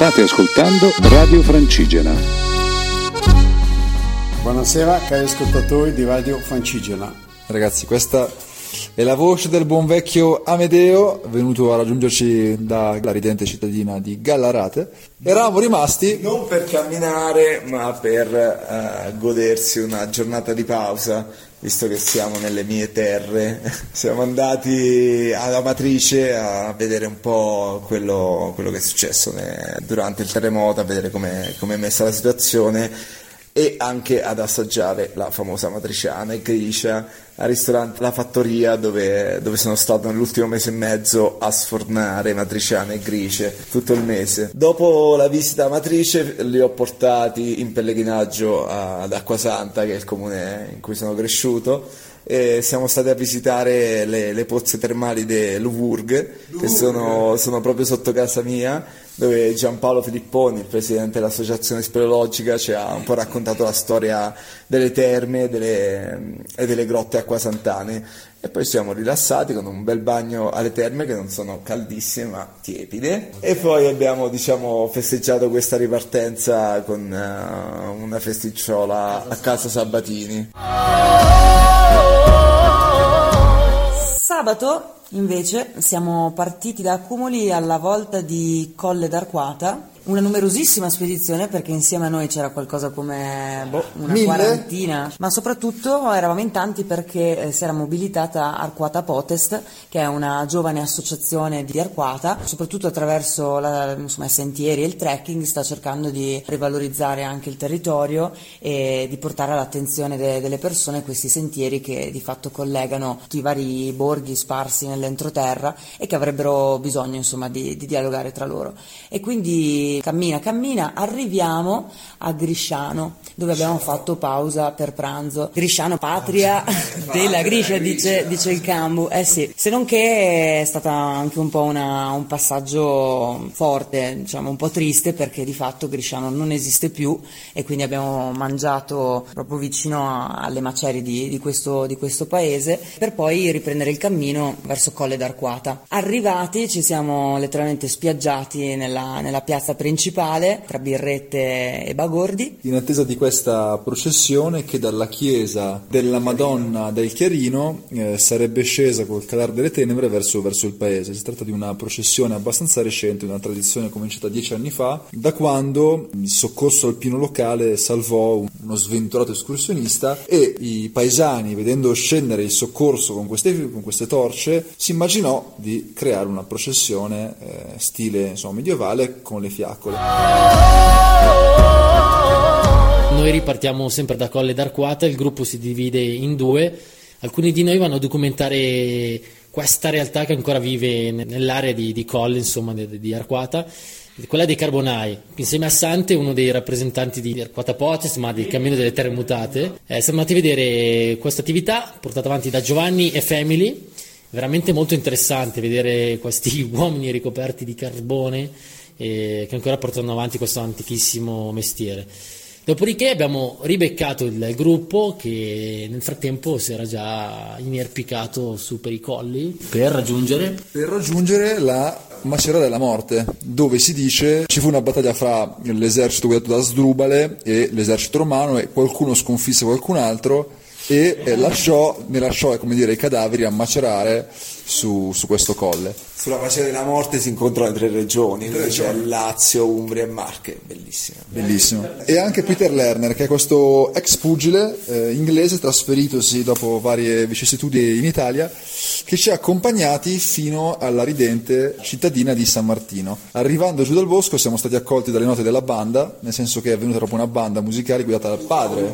State ascoltando Radio Francigena. Buonasera cari ascoltatori di Radio Francigena. Ragazzi, questa è la voce del buon vecchio Amedeo, venuto a raggiungerci dalla ridente cittadina di Gallarate. Eravamo rimasti non per camminare, ma per uh, godersi una giornata di pausa, visto che siamo nelle mie terre. siamo andati alla matrice a vedere un po' quello, quello che è successo durante il terremoto, a vedere come è messa la situazione e anche ad assaggiare la famosa matriciana e gricia al ristorante La Fattoria dove, dove, sono stato nell'ultimo mese e mezzo a sfornare matriciane e gricie tutto il mese. Dopo la visita a Matrice li ho portati in pellegrinaggio ad Acquasanta che è il comune in cui sono cresciuto e siamo stati a visitare le, le pozze termali di Louvurg che sono, sono proprio sotto casa mia dove Giampaolo Filipponi, il presidente dell'associazione speleologica, ci ha un po' raccontato la storia delle terme delle, e delle grotte acquasantane. E poi siamo rilassati con un bel bagno alle terme che non sono caldissime ma tiepide. E poi abbiamo diciamo, festeggiato questa ripartenza con uh, una festicciola a casa Sabatini. Sabato invece siamo partiti da Accumuli alla volta di Colle d'Arquata una numerosissima spedizione perché insieme a noi c'era qualcosa come boh, una Mille? quarantina, ma soprattutto eravamo in tanti perché eh, si era mobilitata Arquata Potest, che è una giovane associazione di Arquata, soprattutto attraverso la, insomma, i sentieri e il trekking sta cercando di rivalorizzare anche il territorio e di portare all'attenzione de, delle persone questi sentieri che di fatto collegano tutti i vari borghi sparsi nell'entroterra e che avrebbero bisogno insomma, di, di dialogare tra loro. E quindi cammina, cammina, arriviamo a Grisciano, dove abbiamo fatto pausa per pranzo. Grisciano, patria della Griscia, dice, dice, il Cambu. Eh sì, se non che è stato anche un po' una, un passaggio forte, diciamo un po' triste, perché di fatto Grisciano non esiste più e quindi abbiamo mangiato proprio vicino alle macerie di, di, questo, di questo paese, per poi riprendere il cammino verso Colle d'Arquata. Arrivati ci siamo letteralmente spiaggiati nella, nella piazza principale tra birrette e bagordi. In attesa di questa processione che dalla chiesa della Madonna del Chiarino eh, sarebbe scesa col calare delle tenebre verso, verso, il paese. Si tratta di una processione abbastanza recente, una tradizione cominciata dieci anni fa, da quando il soccorso alpino locale salvò uno sventurato escursionista e i paesani, vedendo scendere il soccorso con queste, con queste torce, si immaginò di creare una processione eh, stile insomma, medievale con le fiamme fiaccole. Noi ripartiamo sempre da Colle d'Arquata, il gruppo si divide in due, alcuni di noi vanno a documentare questa realtà che ancora vive nell'area di, di Colle, insomma, di, di Arquata quella dei Carbonai, insieme a Sante, uno dei rappresentanti di Arquata Potes, ma del Cammino delle Terre Mutate. Eh, siamo andati a vedere questa attività portata avanti da Giovanni e Family, veramente molto interessante vedere questi uomini ricoperti di carbone eh, che ancora portano avanti questo antichissimo mestiere. Dopodiché abbiamo ribeccato il gruppo che nel frattempo si era già inerpicato su per i colli per raggiungere, per raggiungere la Macera della Morte, dove si dice ci fu una battaglia fra l'esercito guidato da Sdrubale e l'esercito romano e qualcuno sconfisse qualcun altro e lasciò, ne lasciò dire, i cadaveri a macerare su, su questo colle. Sulla faccia della morte si incontrano le tre regioni, dove c'è Lazio, Umbria e Marche, bellissimo. Bellissimo. E anche Peter Lerner, che è questo ex pugile eh, inglese trasferitosi dopo varie vicissitudini in Italia, che ci ha accompagnati fino alla ridente cittadina di San Martino. Arrivando giù dal bosco siamo stati accolti dalle note della banda, nel senso che è venuta proprio una banda musicale guidata dal padre.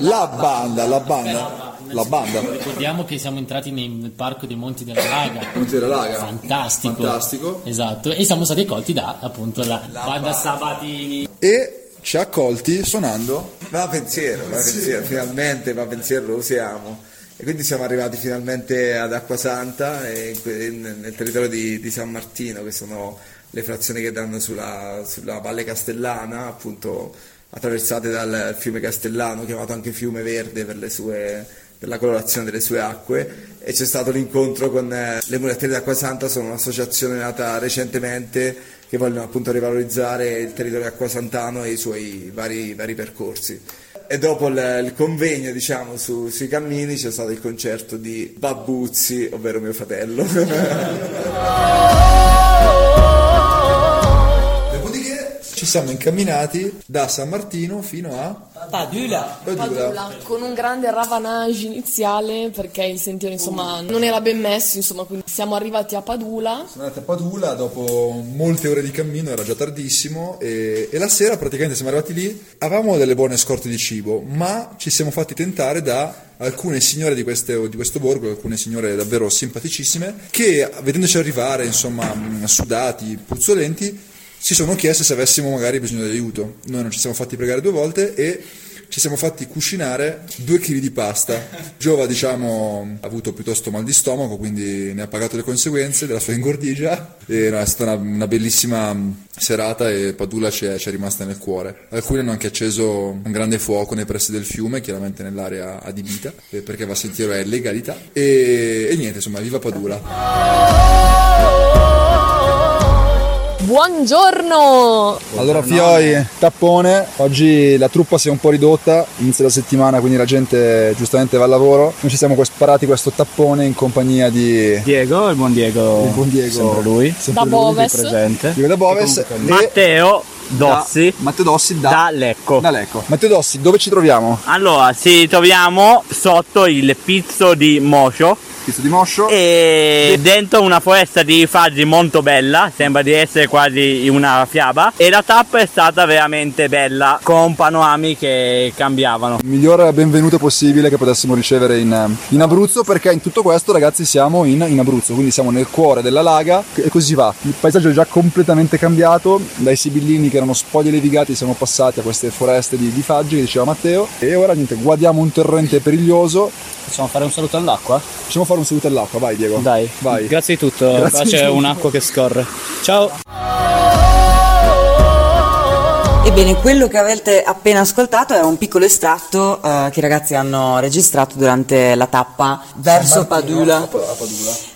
La banda, la banda la banda. Ricordiamo che siamo entrati nel parco dei Monti della Laga. Monti della Laga. Fantastico. Fantastico. Esatto. E siamo stati accolti da appunto la, la banda, banda Sabatini. E ci ha accolti suonando Va pensiero, va pensiero, finalmente va pensiero lo usiamo. E quindi siamo arrivati finalmente ad Acquasanta, nel territorio di, di, San Martino, che sono le frazioni che danno sulla, sulla Valle Castellana, appunto attraversate dal fiume Castellano, chiamato anche Fiume Verde per le sue per la colorazione delle sue acque e c'è stato l'incontro con eh, le mulettiere d'Acqua Santa, sono un'associazione nata recentemente che che vogliono appunto rivalorizzare il territorio acquasantano e i suoi vari, vari percorsi. E dopo il, il convegno diciamo su, sui cammini c'è stato il concerto di Babuzzi ovvero mio fratello. Dopodiché ci siamo incamminati da San Martino fino a Padula. Padula. Padula, con un grande ravanage iniziale perché il sentiero insomma non era ben messo, insomma, quindi siamo arrivati a Padula. Siamo andati a Padula, dopo molte ore di cammino, era già tardissimo, e, e la sera praticamente siamo arrivati lì, avevamo delle buone scorte di cibo, ma ci siamo fatti tentare da alcune signore di, queste- di questo borgo, alcune signore davvero simpaticissime, che vedendoci arrivare, insomma, mh, sudati, puzzolenti, si sono chieste se avessimo magari bisogno di aiuto. Noi non ci siamo fatti pregare due volte e ci siamo fatti cucinare due chili di pasta. Giova, diciamo, ha avuto piuttosto mal di stomaco, quindi ne ha pagato le conseguenze della sua ingordigia. E è stata una, una bellissima serata e Padula ci è, ci è rimasta nel cuore. Alcuni hanno anche acceso un grande fuoco nei pressi del fiume, chiaramente nell'area adibita, eh, perché va sentiero è legalità. E, e niente, insomma, viva Padula! Buongiorno! Allora Fioi, tappone, oggi la truppa si è un po' ridotta, inizia la settimana quindi la gente giustamente va al lavoro, noi ci siamo sparati questo tappone in compagnia di Diego, il buon Diego, il buon Diego, sempre lui, sempre Da lui, Boves. presente. Diego da Boves e Matteo Dossi da, Matteo Dossi da, da Lecco. da Lecco. Matteo Dossi, dove ci troviamo? Allora, ci troviamo sotto il pizzo di Moscio Pizzo di Moscio. e dentro una foresta di faggi molto bella, sembra di essere quasi una fiaba e la tappa è stata veramente bella con panorami che cambiavano. Il miglior benvenuto possibile che potessimo ricevere in, in Abruzzo perché in tutto questo ragazzi siamo in, in Abruzzo, quindi siamo nel cuore della laga e così va. Il paesaggio è già completamente cambiato, dai sibillini che erano spogli levigati siamo passati a queste foreste di, di faggi che diceva Matteo e ora niente, guadiamo un torrente periglioso, Possiamo fare un saluto all'acqua? facciamo fare un saluto all'acqua, vai Diego. Dai, vai. grazie di tutto, Grazie qua di c'è tutto. un'acqua che scorre. Ciao! Ebbene, quello che avete appena ascoltato era un piccolo estratto eh, che i ragazzi hanno registrato durante la tappa verso Padula.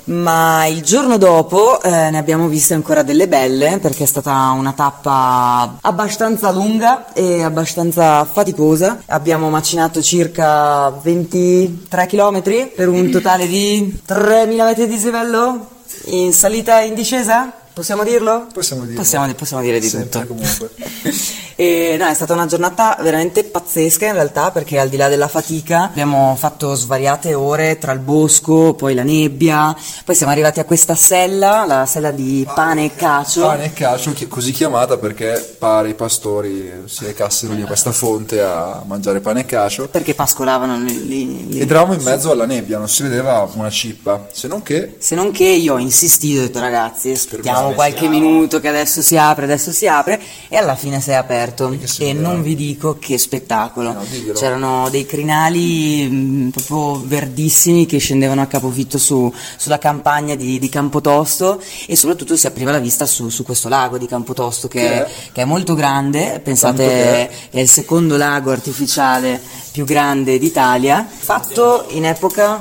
Ma il giorno dopo eh, ne abbiamo viste ancora delle belle perché è stata una tappa abbastanza lunga e abbastanza faticosa. Abbiamo macinato circa 23 km per un totale di 3000 metri di dislivello in salita e in discesa? Possiamo dirlo? Possiamo dirlo. Possiamo, possiamo dire di Sempre, tutto. comunque. E no, è stata una giornata veramente pazzesca in realtà perché al di là della fatica abbiamo fatto svariate ore tra il bosco, poi la nebbia, poi siamo arrivati a questa sella, la sella di pane e cacio. Pane e cacio, così chiamata perché pare i pastori si recassero lì a questa fonte a mangiare pane e cacio. Perché pascolavano lì, lì- lì. Ed eravamo in mezzo alla nebbia, non si vedeva una cippa, se non che Se non che io ho insistito, ho detto ragazzi, aspettiamo Qualche siamo. minuto che adesso si apre, adesso si apre e alla fine si è aperto e non vi dico che spettacolo. No. C'erano dei crinali mh, proprio verdissimi che scendevano a capofitto su- sulla campagna di, di Campotosto e soprattutto si apriva la vista su, su questo lago di Campotosto che, Che è, che è molto grande, pensate che è il secondo lago artificiale più grande d'Italia, fatto in epoca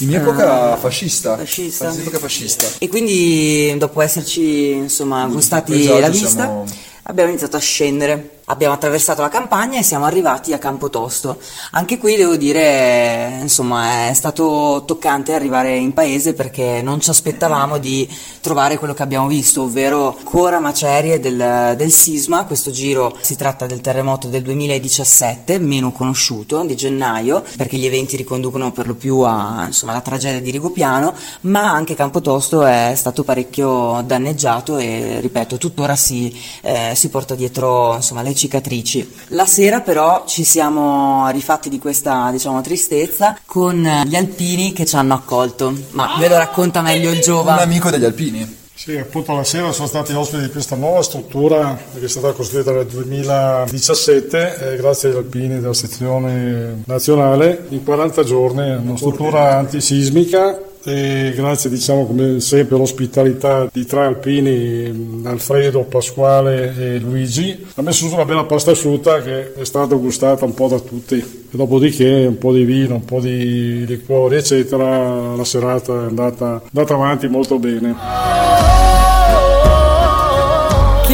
in epoca fascista, fascista. in epoca fascista. E quindi dopo esserci insomma gustati Esatto, la vista, siamo- abbiamo iniziato a scendere. Abbiamo attraversato la campagna e siamo arrivati a Campotosto. Anche qui devo dire, insomma, è stato toccante arrivare in paese perché non ci aspettavamo di trovare quello che abbiamo visto, ovvero ancora macerie del, del sisma. Questo giro si tratta del terremoto del 2017, meno conosciuto, di gennaio, perché gli eventi riconducono per lo più a, insomma, alla tragedia di Rigopiano, ma anche Campotosto è stato parecchio danneggiato e, ripeto, tuttora si, eh, si porta dietro insomma, le cicatrici. La sera però ci siamo rifatti di questa diciamo, tristezza con gli alpini che ci hanno accolto, ma ve lo racconta meglio il Un giovane. amico degli alpini. Sì, appunto la sera sono stati ospiti di questa nuova struttura che è stata costruita nel 2017 eh, grazie agli alpini della sezione nazionale in 40 giorni, una struttura antisismica e grazie diciamo come sempre all'ospitalità di tre alpini mh, Alfredo, Pasquale e Luigi. Ha messo su una bella pasta asciutta che è stata gustata un po' da tutti. E dopodiché un po' di vino, un po' di liquori eccetera la serata è andata, andata avanti molto bene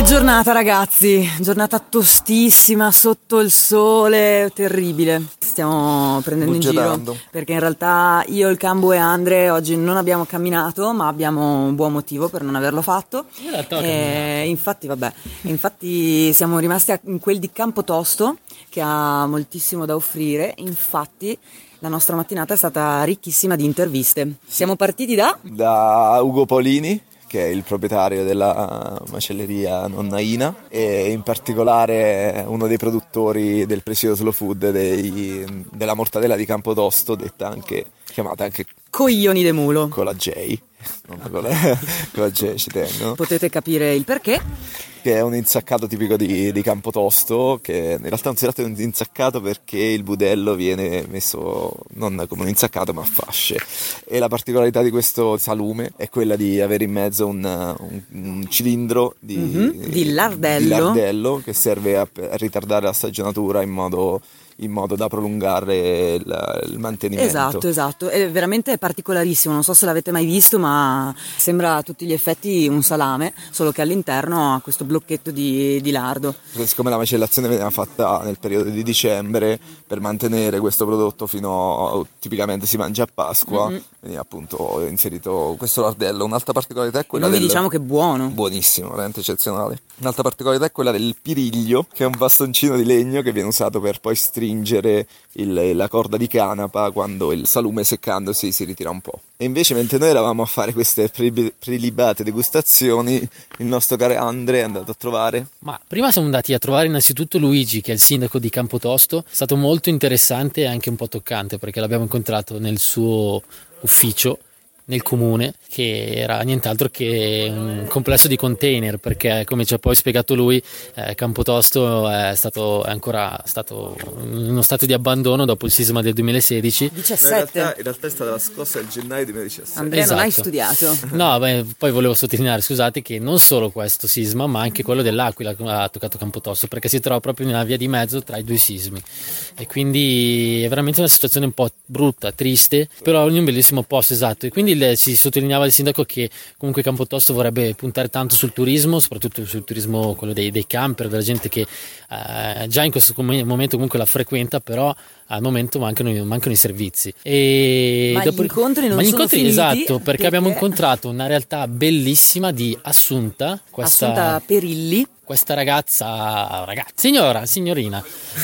giornata ragazzi, giornata tostissima sotto il sole, terribile. Stiamo prendendo in Bugerando. giro perché in realtà io, il Cambo e Andre oggi non abbiamo camminato, ma abbiamo un buon motivo per non averlo fatto. In Eh, infatti, vabbè, infatti siamo rimasti a- in quel di Campotosto che ha moltissimo da offrire. Infatti la nostra mattinata è stata ricchissima di interviste. Siamo partiti da da Ugo Paolini che è il proprietario della macelleria Nonna Ina e in particolare uno dei produttori del presidio slow food dei- della mortadella di Campodosto detta anche chiamata anche Coglioni de Mulo. con la J J ci tengo Potete capire il perché. che è un insaccato tipico di, di Campotosto, che in realtà non si tratta di un insaccato perché il budello viene messo non come un insaccato ma a fasce. E la particolarità di questo salume è quella di avere in mezzo un, un- un cilindro di, Mhm, di lardello. di lardello che serve a, a ritardare la stagionatura in modo, in modo da prolungare il, il mantenimento. Esatto, esatto, è veramente particolarissimo, non so se l'avete mai visto, ma sembra a tutti gli effetti un salame, solo che all'interno ha questo blocchetto di, di lardo. siccome la macellazione veniva fatta nel periodo di dicembre per mantenere questo prodotto fino tipicamente si mangia a Pasqua Mhm. veniva appunto inserito questo lardello un'altra particolarità è quella Non vi del diciamo che è buono. buonissimo veramente eccezionale un'altra particolarità è quella del piriglio che è un bastoncino di legno che viene usato per poi stringere il- la corda di canapa quando il salume seccandosi si ritira un po' e invece mentre noi eravamo a fare queste pre- prelibate degustazioni il nostro caro Andre è andato a trovare. Ma prima siamo andati a trovare innanzitutto Luigi, che è il sindaco di Campotosto. È stato molto interessante e anche un po' toccante perché l'abbiamo incontrato nel suo ufficio nel comune, che era nient'altro che un complesso di container, perché come ci ha poi spiegato lui, eh, Campotosto è, stato, è ancora stato in uno stato di abbandono dopo il sisma del 2016. in 17. realtà, in realtà è stata la scossa del gennaio 2017 Andrea, non hai Esatto. studiato. No, beh, poi volevo sottolineare, scusate, che non solo questo sisma, ma anche quello dell'Aquila ha toccato Campotosto, perché si trova proprio nella via di mezzo tra i due sismi. E quindi è veramente una situazione un po' brutta, triste, però in un bellissimo posto, esatto. E quindi il- si sottolineava il sindaco che comunque Campotosto vorrebbe puntare tanto sul turismo, soprattutto sul turismo quello dei, dei camper, della gente che eh, già in questo momento comunque la frequenta, però al momento mancano, mancano i servizi. E Ma gli incontri non ma gli incontri, finiti, esatto, perché, perché- abbiamo incontrato una realtà bellissima di Assunta, questa, Assunta Perilli, questa ragazza, ragazza, signora, signorina,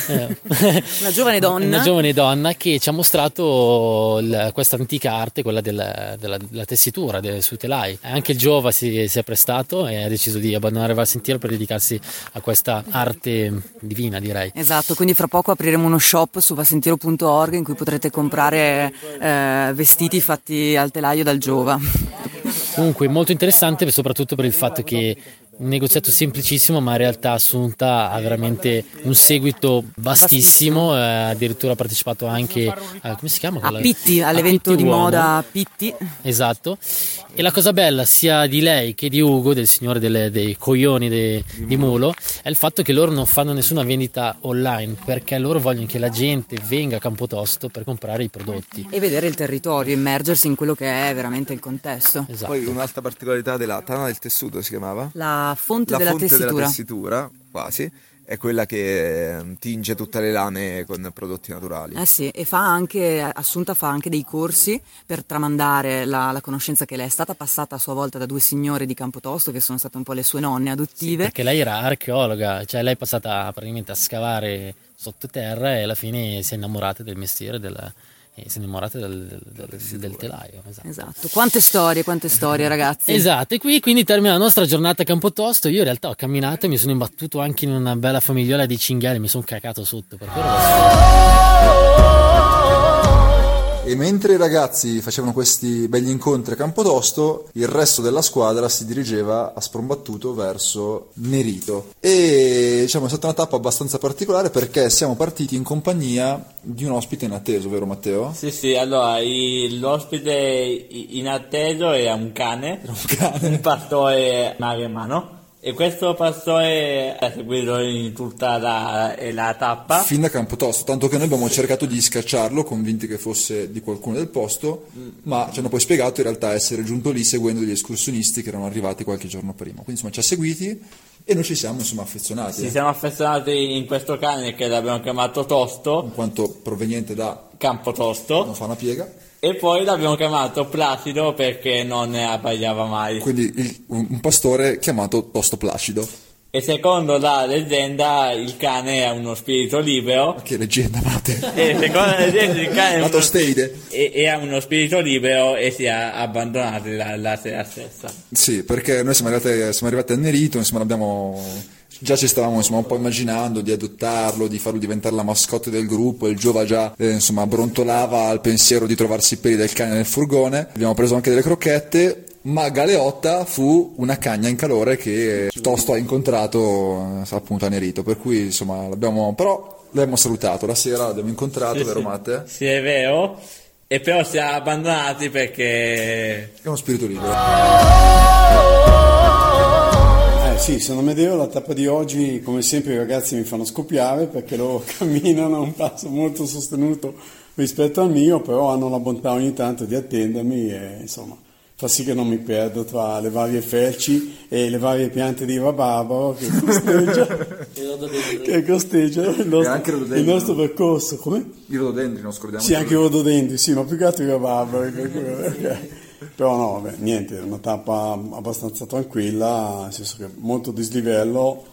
eh, una giovane donna. una giovane donna che ci ha mostrato il- questa antica arte, quella del- della, della tessitura del, sui telai. Anche il Giova si, si è prestato e ha deciso di abbandonare Val Sentiero per dedicarsi a questa arte divina, direi. Esatto, quindi fra poco apriremo uno shop su vasentiero.org in cui potrete comprare eh, vestiti fatti al telaio dal Giova. Comunque molto interessante soprattutto per il fatto che un negoziato semplicissimo ma in realtà Assunta ha veramente un seguito vastissimo, eh, addirittura ha partecipato anche a, come si chiama? A quella- Pitti, a all'evento Pitti di Uomo. moda Pitti. Esatto. E la cosa bella sia di lei che di Ugo, del signore delle- dei coglioni de- di Mulo, è il fatto che loro non fanno nessuna vendita online perché loro vogliono che la gente venga a Campotosto per comprare i prodotti. E vedere il territorio, immergersi in quello che è veramente il contesto. Esatto. Poi un'altra particolarità della Tana del Tessuto si chiamava? La fonte La della fonte tessitura. della tessitura, quasi, è quella che eh, tinge tutte le lane con prodotti naturali. Eh sì, e fa anche, Assunta fa anche dei corsi per tramandare la, la conoscenza che le è stata passata a sua volta da due signore di Campotosto che sono state un po' le sue nonne adottive. Perché lei era archeologa, cioè lei è passata praticamente a scavare sottoterra e alla fine si è innamorata del mestiere della- e si è innamorata del, del- del- del telaio. Esatto. Esatto, quante storie, quante storie ragazzi. Esatto, e qui quindi termina la nostra giornata a Campotosto. Io in realtà ho camminato e mi sono imbattuto anche in una bella famigliola di cinghiali, mi sono cacato sotto. Perché E mentre i ragazzi facevano questi begli incontri a Campotosto, il resto della squadra si dirigeva a sprombattuto verso Nerito. E diciamo è stata una tappa abbastanza particolare perché siamo partiti in compagnia di un ospite inatteso, vero Matteo? Sì, sì, allora i- l'ospite inatteso era un cane, un pastore maremmano e questo pastore ha seguito in tutta la, la tappa. Fin da Campotosto, tanto che noi abbiamo cercato di scacciarlo, convinti che fosse di qualcuno del posto, ma ci hanno poi spiegato in realtà essere giunto lì seguendo degli escursionisti che erano arrivati qualche giorno prima. Quindi insomma ci ha seguiti, e noi ci siamo insomma affezionati. Ci eh, siamo affezionati in questo cane che l'abbiamo chiamato Tosto, in quanto proveniente da Campo non fa una piega. E poi l'abbiamo chiamato Placido perché non ne abbaiava mai. Quindi il- un, pastore chiamato Tosto Placido. E secondo la leggenda il cane è uno spirito libero. Che leggenda, mate. E secondo la leggenda il cane è La tosteide. e, e ha uno spirito libero e si è abbandonato la, la sera stessa. Sì, perché noi siamo arrivati, siamo arrivati a Nerito, insomma l'abbiamo... Già ci stavamo insomma, un po' immaginando di adottarlo, di farlo diventare la mascotte del gruppo, il Giova già eh, insomma brontolava al pensiero di trovarsi i peli del cane nel furgone, abbiamo preso anche delle crocchette, ma Galeotta fu una cagna in calore che Tosto ha incontrato eh, appunto a Nerito, per cui insomma l'abbiamo... però l'abbiamo salutato, la sera l'abbiamo incontrato, Sì, vero sì. Matte? Sì, è vero. E però si è abbandonati perché È uno spirito libero. Sì, se non vedevo la tappa di oggi, come sempre i ragazzi mi fanno scoppiare perché loro camminano a un passo molto sostenuto rispetto al mio, però hanno la bontà ogni tanto di attendermi e insomma fa sì che non mi perdo tra le varie felci e le varie piante di rabarbaro che costeggiano, che costeggiano il, nostro, il nostro percorso. Come? I rododendri, non scordiamo. Sì, anche i rododendri, sì, ma più che altro i rabarbari. Però no, vabbè, niente, è una tappa abbastanza tranquilla, nel senso che molto dislivello,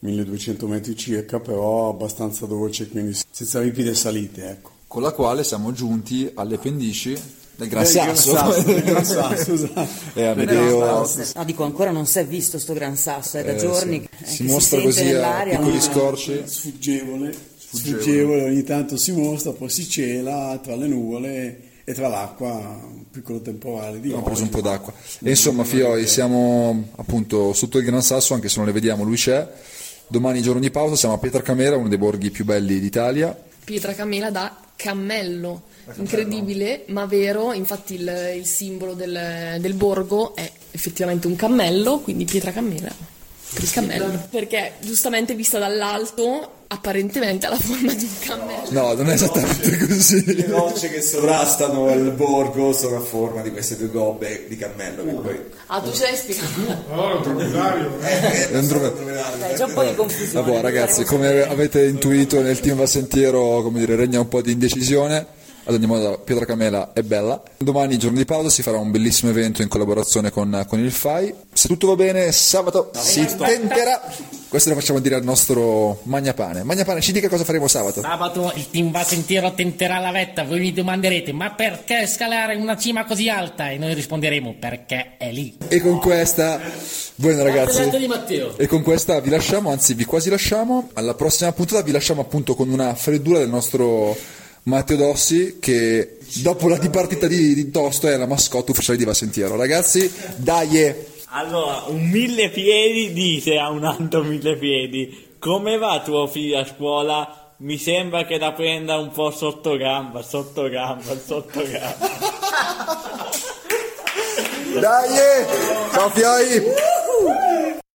1200 metri circa, però abbastanza dolce, quindi senza ripide salite, ecco. Con la quale siamo giunti alle pendici del Gran Sasso. Del Gran Sasso, esatto. E Amedeo No, dico, ancora non si è visto sto gran sasso, è da Eh, giorni sì. eh, Si mostra si così a nell'aria. piccoli scorci. Sfuggevole, sfuggevole, ogni tanto si mostra, poi si cela tra le nuvole e tra l'acqua, un piccolo temporale di Abbiamo preso un po' d'acqua. E insomma, Fioi, siamo appunto sotto il Gran Sasso, anche se non le vediamo, lui c'è. Domani giorno di pausa, siamo a Pietracamera, uno dei borghi più belli d'Italia. Pietra Camela da cammello, incredibile ma vero, infatti il, il simbolo del, del borgo è effettivamente un cammello, quindi Pietra Il cammello, perché giustamente vista dall'alto apparentemente ha la forma di un cammello. No, non è esattamente così. Le rocce che sovrastano il borgo sono a forma di queste due gobbe di cammello. Che poi Ah, tu ce l'hai spiegato? Allora, un dromedario. È un drome- Dai, c'è un po' di confusione. Vabbè, ragazzi, come avete intuito nel team va sentiero, come dire, regna un po' di indecisione. Ad ogni modo, Pietracamela è bella. Domani, giorno di pausa, si farà un bellissimo evento in collaborazione con, con il FAI. Se tutto va bene, sabato si tenterà. Questo lo facciamo dire al nostro Magnapane. Magnapane, ci dica cosa faremo sabato. Sabato il team va sentiero tenterà la vetta. Voi mi domanderete: ma perché scalare una cima così alta? E noi risponderemo: perché è lì. E con questa, buona ragazzi. di Matteo. E con questa vi lasciamo, anzi vi quasi lasciamo. Alla prossima puntata vi lasciamo appunto con una freddura del nostro Matteo Dossi che dopo la dipartita di, di Tosto è la mascotte ufficiale di Vasentiero. Ragazzi, dai! Allora, un mille piedi dice a un altro mille piedi. Come va tuo figlio a scuola? Mi sembra che la prenda un po' sotto gamba, sotto gamba, sotto gamba. Dai! Ciao Fioi!